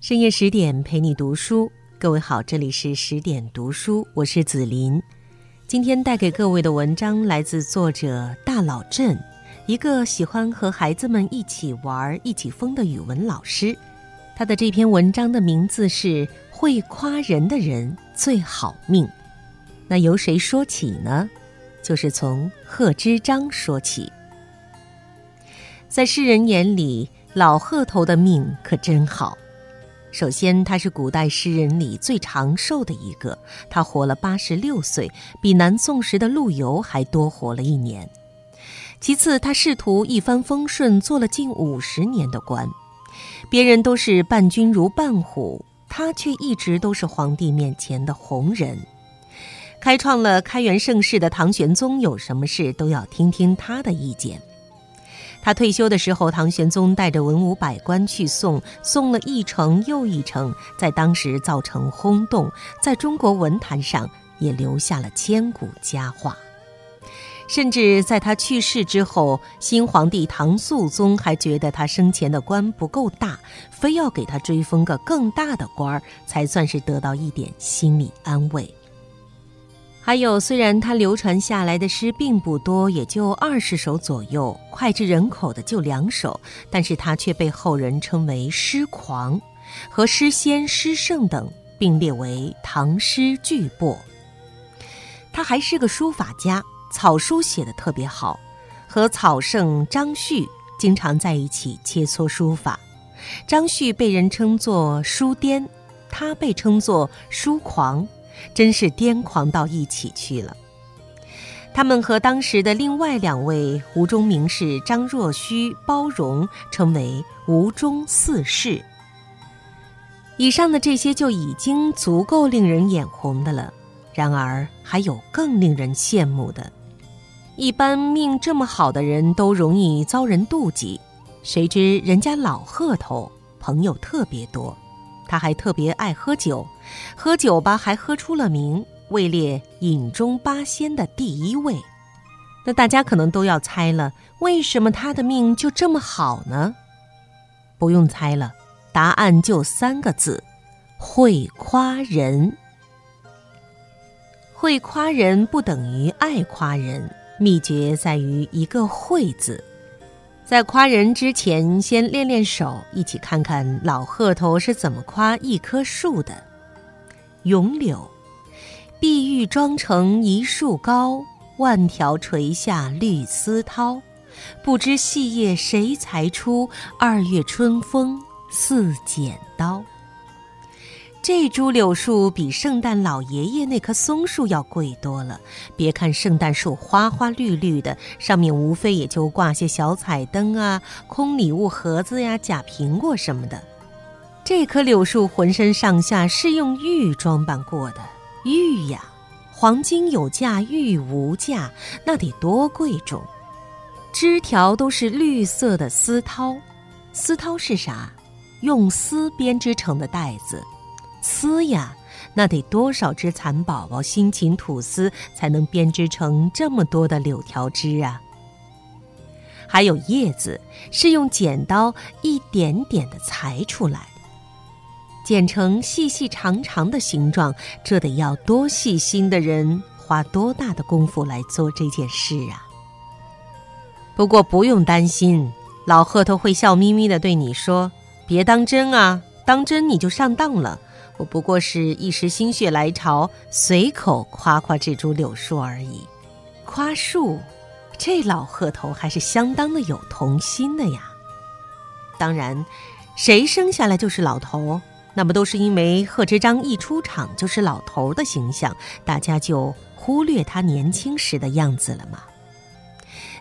深夜十点陪你读书，各位好，这里是十点读书，我是紫琳。今天带给各位的文章来自作者大老郑，一个喜欢和孩子们一起玩、一起疯的语文老师。他的这篇文章的名字是《会夸人的人最好命》。那由谁说起呢？就是从贺知章说起。在世人眼里，老贺头的命可真好。首先，他是古代诗人里最长寿的一个，他活了八十六岁，比南宋时的陆游还多活了一年。其次，他仕途一帆风顺，做了近五十年的官。别人都是伴君如伴虎，他却一直都是皇帝面前的红人。开创了开元盛世的唐玄宗有什么事都要听听他的意见。他退休的时候，唐玄宗带着文武百官去送，送了一程又一程，在当时造成轰动，在中国文坛上也留下了千古佳话。甚至在他去世之后，新皇帝唐肃宗还觉得他生前的官不够大，非要给他追封个更大的官儿，才算是得到一点心理安慰。还有，虽然他流传下来的诗并不多，也就二十首左右，脍炙人口的就两首，但是他却被后人称为诗狂，和诗仙、诗圣等并列为唐诗巨擘。他还是个书法家，草书写得特别好，和草圣张旭经常在一起切磋书法。张旭被人称作书癫，他被称作书狂。真是癫狂到一起去了。他们和当时的另外两位吴中名士张若虚、包容称为吴中四士。以上的这些就已经足够令人眼红的了。然而还有更令人羡慕的。一般命这么好的人都容易遭人妒忌，谁知人家老贺头朋友特别多。他还特别爱喝酒，喝酒吧还喝出了名，位列饮中八仙的第一位。那大家可能都要猜了，为什么他的命就这么好呢？不用猜了，答案就三个字：会夸人。会夸人不等于爱夸人，秘诀在于一个“会”字。在夸人之前，先练练手，一起看看老贺头是怎么夸一棵树的。咏柳，碧玉妆成一树高，万条垂下绿丝绦。不知细叶谁裁出？二月春风似剪刀。这株柳树比圣诞老爷爷那棵松树要贵多了。别看圣诞树花花绿绿的，上面无非也就挂些小彩灯啊、空礼物盒子呀、假苹果什么的。这棵柳树浑身上下是用玉装扮过的，玉呀，黄金有价，玉无价，那得多贵重！枝条都是绿色的丝绦，丝绦是啥？用丝编织成的带子。丝呀，那得多少只蚕宝宝辛勤吐丝，才能编织成这么多的柳条枝啊？还有叶子，是用剪刀一点点的裁出来，剪成细细长长的形状，这得要多细心的人，花多大的功夫来做这件事啊？不过不用担心，老贺头会笑眯眯的对你说：“别当真啊，当真你就上当了。”我不过是一时心血来潮，随口夸夸这株柳树而已。夸树，这老贺头还是相当的有童心的呀。当然，谁生下来就是老头，那不都是因为贺知章一出场就是老头的形象，大家就忽略他年轻时的样子了吗？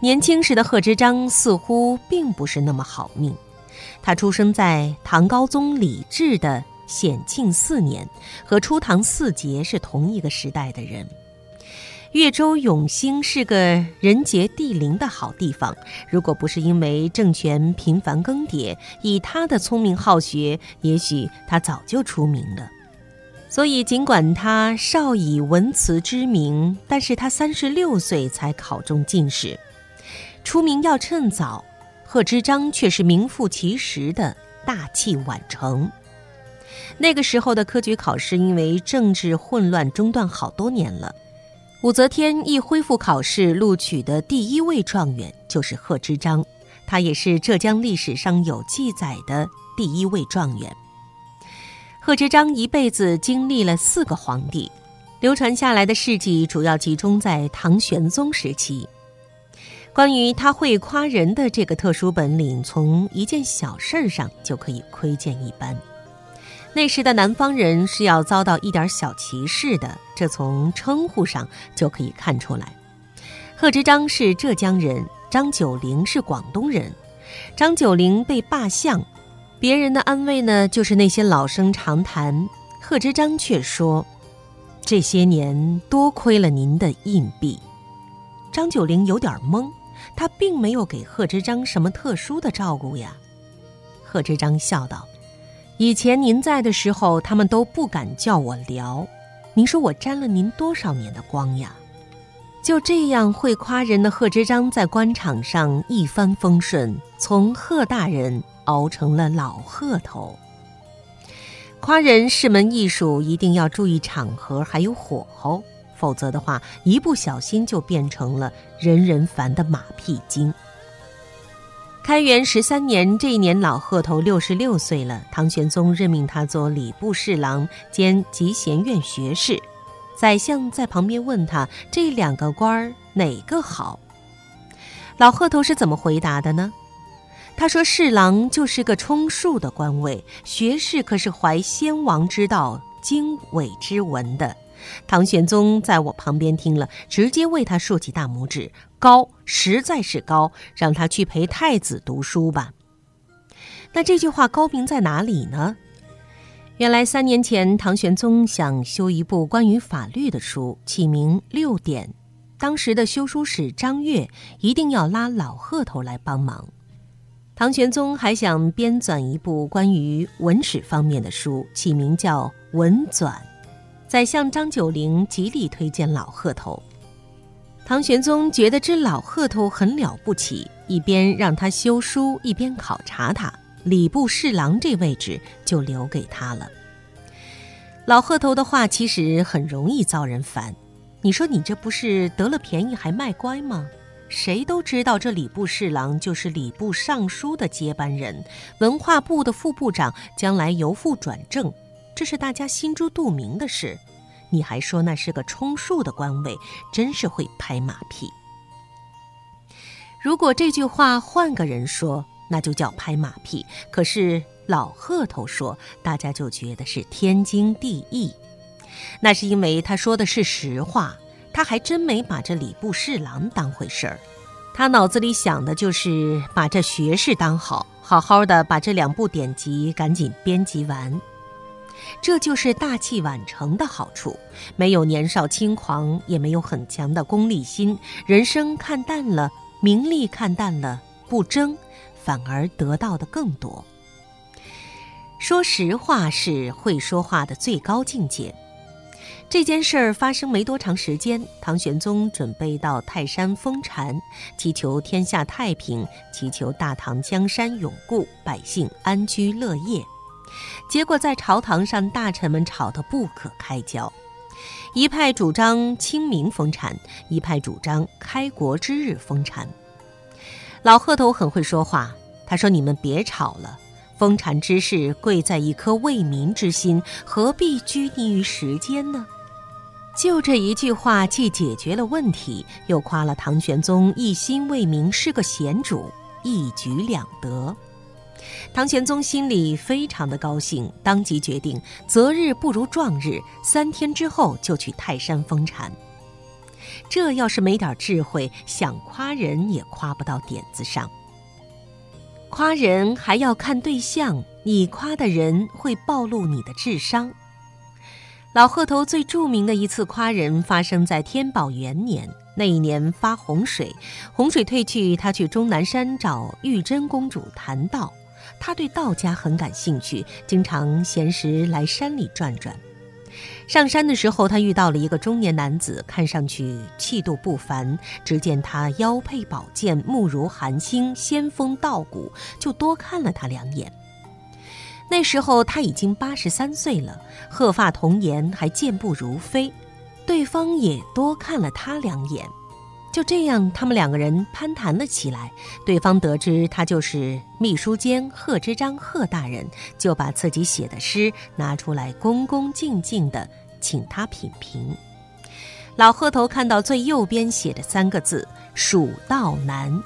年轻时的贺知章似乎并不是那么好命。他出生在唐高宗李治的。显庆四年，和初唐四杰是同一个时代的人。越州永兴是个人杰地灵的好地方，如果不是因为政权频繁更迭，以他的聪明好学，也许他早就出名了。所以，尽管他少以文辞知名，但是他三十六岁才考中进士，出名要趁早。贺知章却是名副其实的大器晚成。那个时候的科举考试因为政治混乱中断好多年了。武则天一恢复考试，录取的第一位状元就是贺知章，他也是浙江历史上有记载的第一位状元。贺知章一辈子经历了四个皇帝，流传下来的事迹主要集中在唐玄宗时期。关于他会夸人的这个特殊本领，从一件小事上就可以窥见一斑。那时的南方人是要遭到一点小歧视的，这从称呼上就可以看出来。贺知章是浙江人，张九龄是广东人。张九龄被罢相，别人的安慰呢，就是那些老生常谈。贺知章却说：“这些年多亏了您的硬币。”张九龄有点懵，他并没有给贺知章什么特殊的照顾呀。贺知章笑道。以前您在的时候，他们都不敢叫我辽。您说我沾了您多少年的光呀？就这样会夸人的贺知章，在官场上一帆风顺，从贺大人熬成了老贺头。夸人是门艺术，一定要注意场合还有火候，否则的话，一不小心就变成了人人烦的马屁精。开元十三年，这一年老贺头六十六岁了。唐玄宗任命他做礼部侍郎兼集贤院学士。宰相在旁边问他：“这两个官儿哪个好？”老贺头是怎么回答的呢？他说：“侍郎就是个充数的官位，学士可是怀先王之道、经纬之文的。”唐玄宗在我旁边听了，直接为他竖起大拇指，高，实在是高，让他去陪太子读书吧。那这句话高明在哪里呢？原来三年前，唐玄宗想修一部关于法律的书，起名《六典》。当时的修书使张悦一定要拉老贺头来帮忙。唐玄宗还想编纂一部关于文史方面的书，起名叫《文纂》。宰相张九龄极力推荐老贺头，唐玄宗觉得这老贺头很了不起，一边让他修书，一边考察他，礼部侍郎这位置就留给他了。老贺头的话其实很容易遭人烦，你说你这不是得了便宜还卖乖吗？谁都知道这礼部侍郎就是礼部尚书的接班人，文化部的副部长将来由副转正。这是大家心知肚明的事，你还说那是个充数的官位，真是会拍马屁。如果这句话换个人说，那就叫拍马屁；可是老贺头说，大家就觉得是天经地义。那是因为他说的是实话，他还真没把这礼部侍郎当回事儿，他脑子里想的就是把这学士当好，好好的把这两部典籍赶紧编辑完。这就是大器晚成的好处，没有年少轻狂，也没有很强的功利心，人生看淡了，名利看淡了，不争，反而得到的更多。说实话是会说话的最高境界。这件事儿发生没多长时间，唐玄宗准备到泰山封禅，祈求天下太平，祈求大唐江山永固，百姓安居乐业。结果在朝堂上，大臣们吵得不可开交，一派主张清明封禅，一派主张开国之日封禅。老贺头很会说话，他说：“你们别吵了，封禅之事贵在一颗为民之心，何必拘泥于时间呢？”就这一句话，既解决了问题，又夸了唐玄宗一心为民，是个贤主，一举两得。唐玄宗心里非常的高兴，当即决定择日不如撞日，三天之后就去泰山封禅。这要是没点智慧，想夸人也夸不到点子上。夸人还要看对象，你夸的人会暴露你的智商。老贺头最著名的一次夸人发生在天宝元年，那一年发洪水，洪水退去，他去终南山找玉真公主谈道。他对道家很感兴趣，经常闲时来山里转转。上山的时候，他遇到了一个中年男子，看上去气度不凡。只见他腰佩宝剑，目如寒星，仙风道骨，就多看了他两眼。那时候他已经八十三岁了，鹤发童颜，还健步如飞。对方也多看了他两眼，就这样，他们两个人攀谈了起来。对方得知他就是秘书监贺知章贺大人，就把自己写的诗拿出来，恭恭敬敬地请他品评。老贺头看到最右边写着三个字“蜀道难”，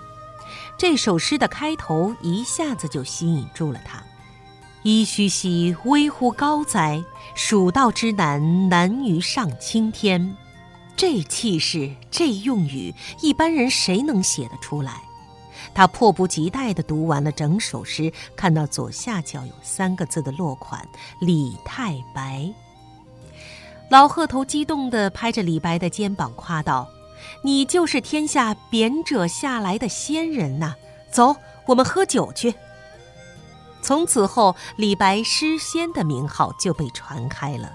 这首诗的开头一下子就吸引住了他。噫吁兮，危乎高哉！蜀道之难，难于上青天。这气势，这用语，一般人谁能写得出来？他迫不及待地读完了整首诗，看到左下角有三个字的落款“李太白”。老鹤头激动地拍着李白的肩膀，夸道：“你就是天下贬谪下来的仙人呐！走，我们喝酒去。”从此后，李白诗仙的名号就被传开了。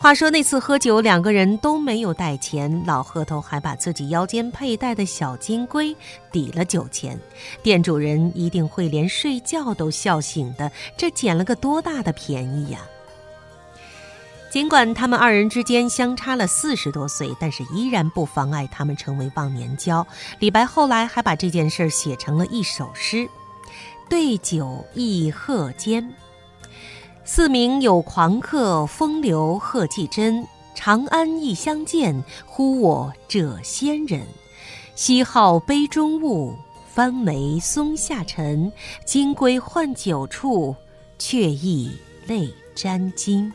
话说那次喝酒，两个人都没有带钱，老贺头还把自己腰间佩戴的小金龟抵了酒钱。店主人一定会连睡觉都笑醒的，这捡了个多大的便宜呀！尽管他们二人之间相差了四十多岁，但是依然不妨碍他们成为忘年交。李白后来还把这件事写成了一首诗。对酒忆贺间，四明有狂客，风流贺季真。长安亦相见，呼我谪仙人。西号杯中物，翻为松下尘。金龟换酒处，却忆泪沾巾。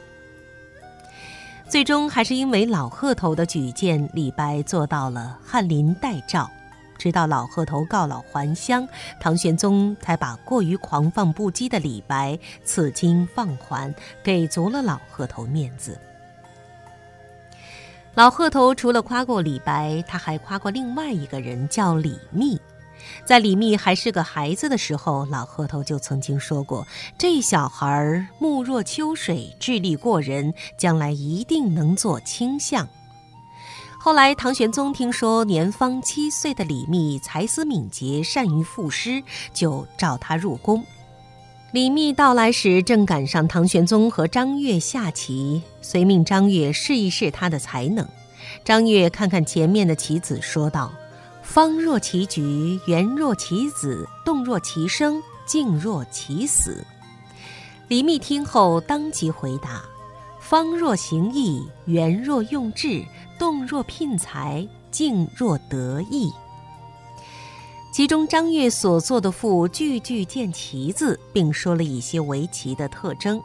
最终还是因为老鹤头的举荐，李白做到了翰林待诏。直到老鹤头告老还乡，唐玄宗才把过于狂放不羁的李白赐金放还，给足了老鹤头面子。老鹤头除了夸过李白，他还夸过另外一个人，叫李密。在李密还是个孩子的时候，老鹤头就曾经说过：“这小孩目若秋水，智力过人，将来一定能做卿相。”后来，唐玄宗听说年方七岁的李密才思敏捷，善于赋诗，就召他入宫。李密到来时，正赶上唐玄宗和张悦下棋，遂命张悦试一试他的才能。张悦看看前面的棋子，说道：“方若棋局，圆若棋子，动若棋生，静若棋死。”李密听后，当即回答。方若行义，圆若用智，动若聘才，静若得意。其中张悦所作的赋句句见棋字，并说了一些围棋的特征；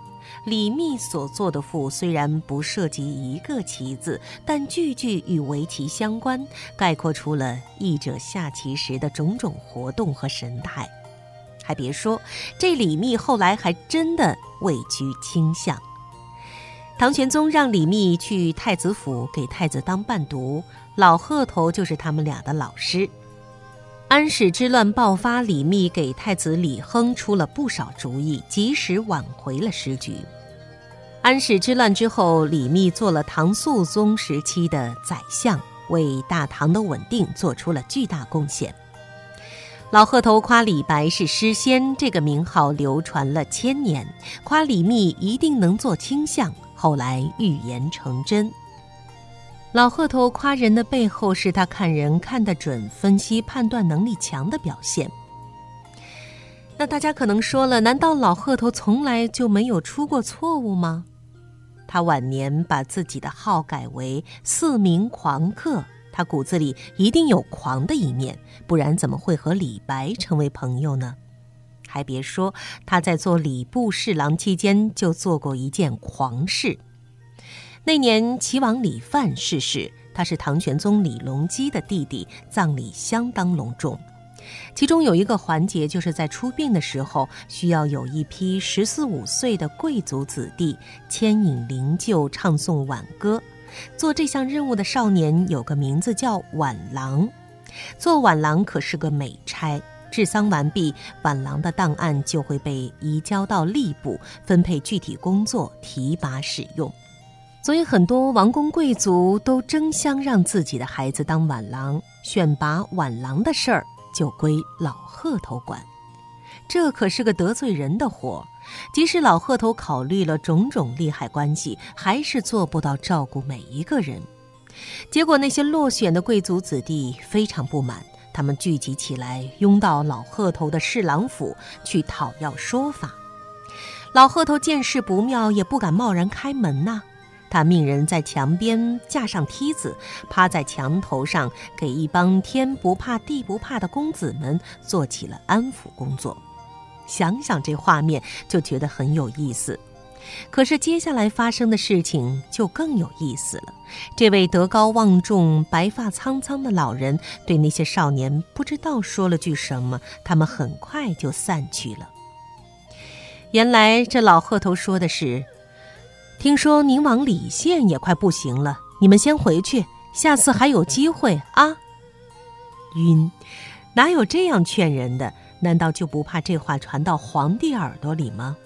李密所作的赋虽然不涉及一个棋字，但句句与围棋相关，概括出了译者下棋时的种种活动和神态。还别说，这李密后来还真的位居卿相。唐玄宗让李密去太子府给太子当伴读，老鹤头就是他们俩的老师。安史之乱爆发，李密给太子李亨出了不少主意，及时挽回了时局。安史之乱之后，李密做了唐肃宗时期的宰相，为大唐的稳定做出了巨大贡献。老鹤头夸李白是诗仙，这个名号流传了千年；夸李密一定能做卿相。后来预言成真。老鹤头夸人的背后，是他看人看得准、分析判断能力强的表现。那大家可能说了，难道老鹤头从来就没有出过错误吗？他晚年把自己的号改为四名狂客，他骨子里一定有狂的一面，不然怎么会和李白成为朋友呢？还别说，他在做礼部侍郎期间就做过一件狂事。那年齐王李范逝世，他是唐玄宗李隆基的弟弟，葬礼相当隆重。其中有一个环节，就是在出殡的时候，需要有一批十四五岁的贵族子弟牵引灵柩，唱诵挽歌。做这项任务的少年有个名字叫挽郎，做挽郎可是个美差。治丧完毕，晚郎的档案就会被移交到吏部，分配具体工作，提拔使用。所以很多王公贵族都争相让自己的孩子当晚郎，选拔晚郎的事儿就归老贺头管。这可是个得罪人的活儿，即使老贺头考虑了种种利害关系，还是做不到照顾每一个人。结果，那些落选的贵族子弟非常不满，他们聚集起来，拥到老鹤头的侍郎府去讨要说法。老鹤头见势不妙，也不敢贸然开门呐。他命人在墙边架上梯子，趴在墙头上，给一帮天不怕地不怕的公子们做起了安抚工作。想想这画面，就觉得很有意思。可是接下来发生的事情就更有意思了。这位德高望重、白发苍苍的老人对那些少年不知道说了句什么，他们很快就散去了。原来这老鹤头说的是。听说宁王李宪也快不行了，你们先回去，下次还有机会啊。晕，哪有这样劝人的？难道就不怕这话传到皇帝耳朵里吗？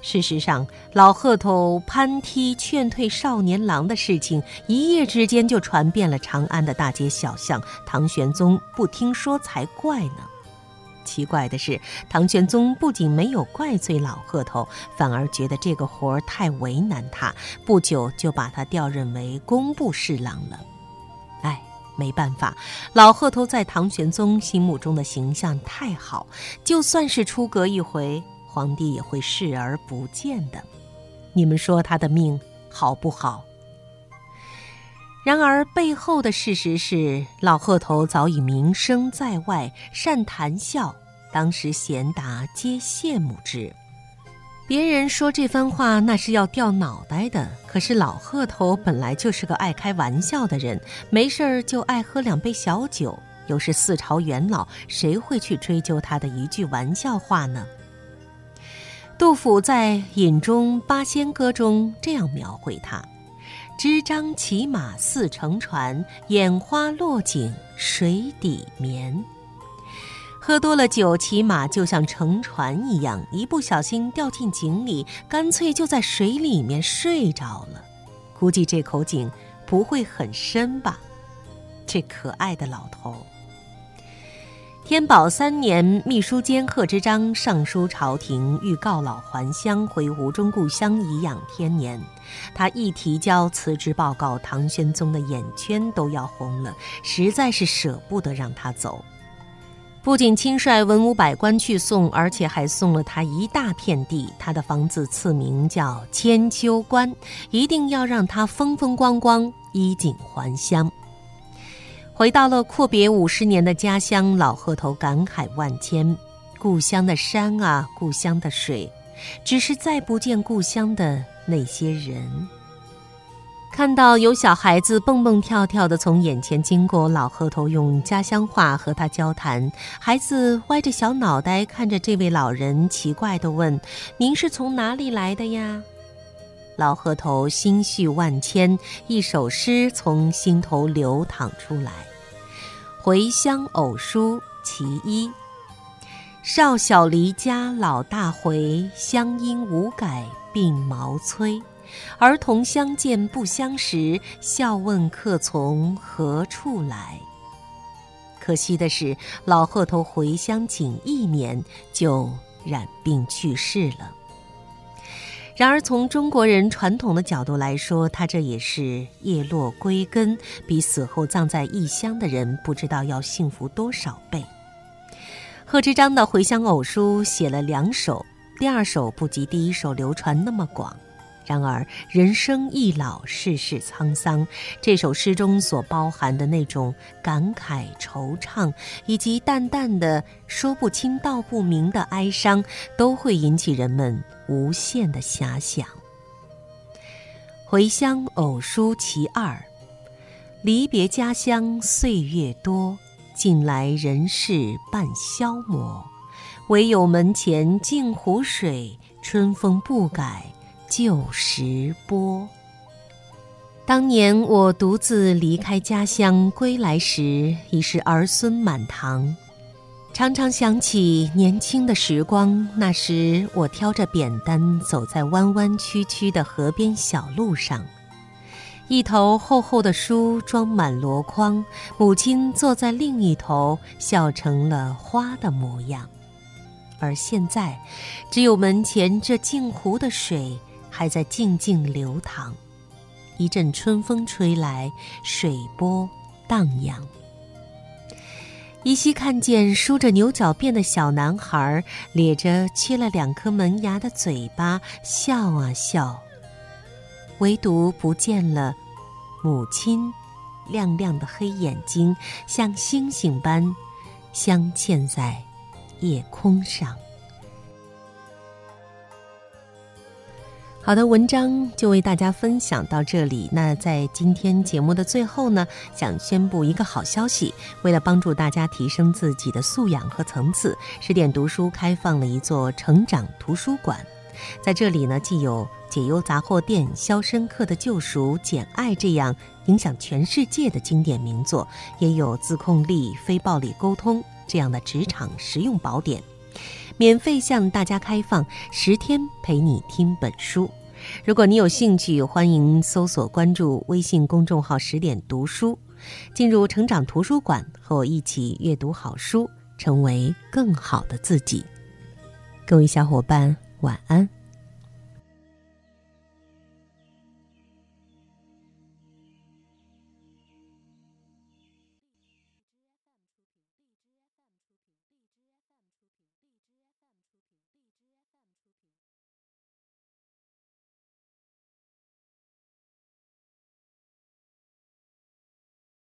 事实上，老鹤头攀梯劝退少年郎的事情，一夜之间就传遍了长安的大街小巷。唐玄宗不听说才怪呢。奇怪的是，唐玄宗不仅没有怪罪老鹤头，反而觉得这个活儿太为难他，不久就把他调任为工部侍郎了。哎，没办法，老鹤头在唐玄宗心目中的形象太好，就算是出阁一回，皇帝也会视而不见的。你们说他的命好不好？然而背后的事实是，老鹤头早已名声在外，善谈笑，当时贤达皆羡慕之。别人说这番话，那是要掉脑袋的。可是老鹤头本来就是个爱开玩笑的人，没事儿就爱喝两杯小酒，又是四朝元老，谁会去追究他的一句玩笑话呢？杜甫在《饮中八仙歌》中这样描绘他。支张骑马似乘船，眼花落井水底眠。喝多了酒，骑马就像乘船一样，一不小心掉进井里，干脆就在水里面睡着了。估计这口井不会很深吧？这可爱的老头。天宝三年，秘书监贺知章上书朝廷，欲告老还乡，回吴中故乡颐养天年。他一提交辞职报告，唐玄宗的眼圈都要红了，实在是舍不得让他走。不仅亲率文武百官去送，而且还送了他一大片地。他的房子赐名叫千秋观，一定要让他风风光光衣锦还乡。回到了阔别五十年的家乡，老鹤头感慨万千。故乡的山啊，故乡的水，只是再不见故乡的那些人。看到有小孩子蹦蹦跳跳的从眼前经过，老贺头用家乡话和他交谈。孩子歪着小脑袋看着这位老人，奇怪地问：“您是从哪里来的呀？”老贺头心绪万千，一首诗从心头流淌出来：“回乡偶书其一，少小离家老大回，乡音无改鬓毛衰。儿童相见不相识，笑问客从何处来。”可惜的是，老鹤头回乡仅一年就染病去世了。然而，从中国人传统的角度来说，他这也是叶落归根，比死后葬在异乡的人不知道要幸福多少倍。贺知章的回乡偶书写了两首，第二首不及第一首流传那么广。然而，人生易老，世事沧桑。这首诗中所包含的那种感慨、惆怅，以及淡淡的说不清道不明的哀伤，都会引起人们无限的遐想。回乡偶书其二：离别家乡岁月多，近来人事半消磨。唯有门前镜湖水，春风不改。旧时波。当年我独自离开家乡归来时，已是儿孙满堂。常常想起年轻的时光，那时我挑着扁担走在弯弯曲曲的河边小路上，一头厚厚的书装满箩筐，母亲坐在另一头，笑成了花的模样。而现在，只有门前这镜湖的水还在静静流淌。一阵春风吹来，水波荡漾。依稀看见梳着牛角辫的小男孩，咧着缺了两颗门牙的嘴巴，笑啊笑。唯独不见了母亲亮亮的黑眼睛，像星星般镶嵌在夜空上。好的，文章就为大家分享到这里。那在今天节目的最后呢，想宣布一个好消息：为了帮助大家提升自己的素养和层次，十点读书开放了一座成长图书馆。在这里呢，既有《解忧杂货店》《肖申克的救赎》《简爱》这样影响全世界的经典名作，也有《自控力》《非暴力沟通》这样的职场实用宝典，免费向大家开放十天陪你听本书。如果你有兴趣，欢迎搜索关注微信公众号“十点读书”，进入成长图书馆，和我一起阅读好书，成为更好的自己。各位小伙伴，晚安。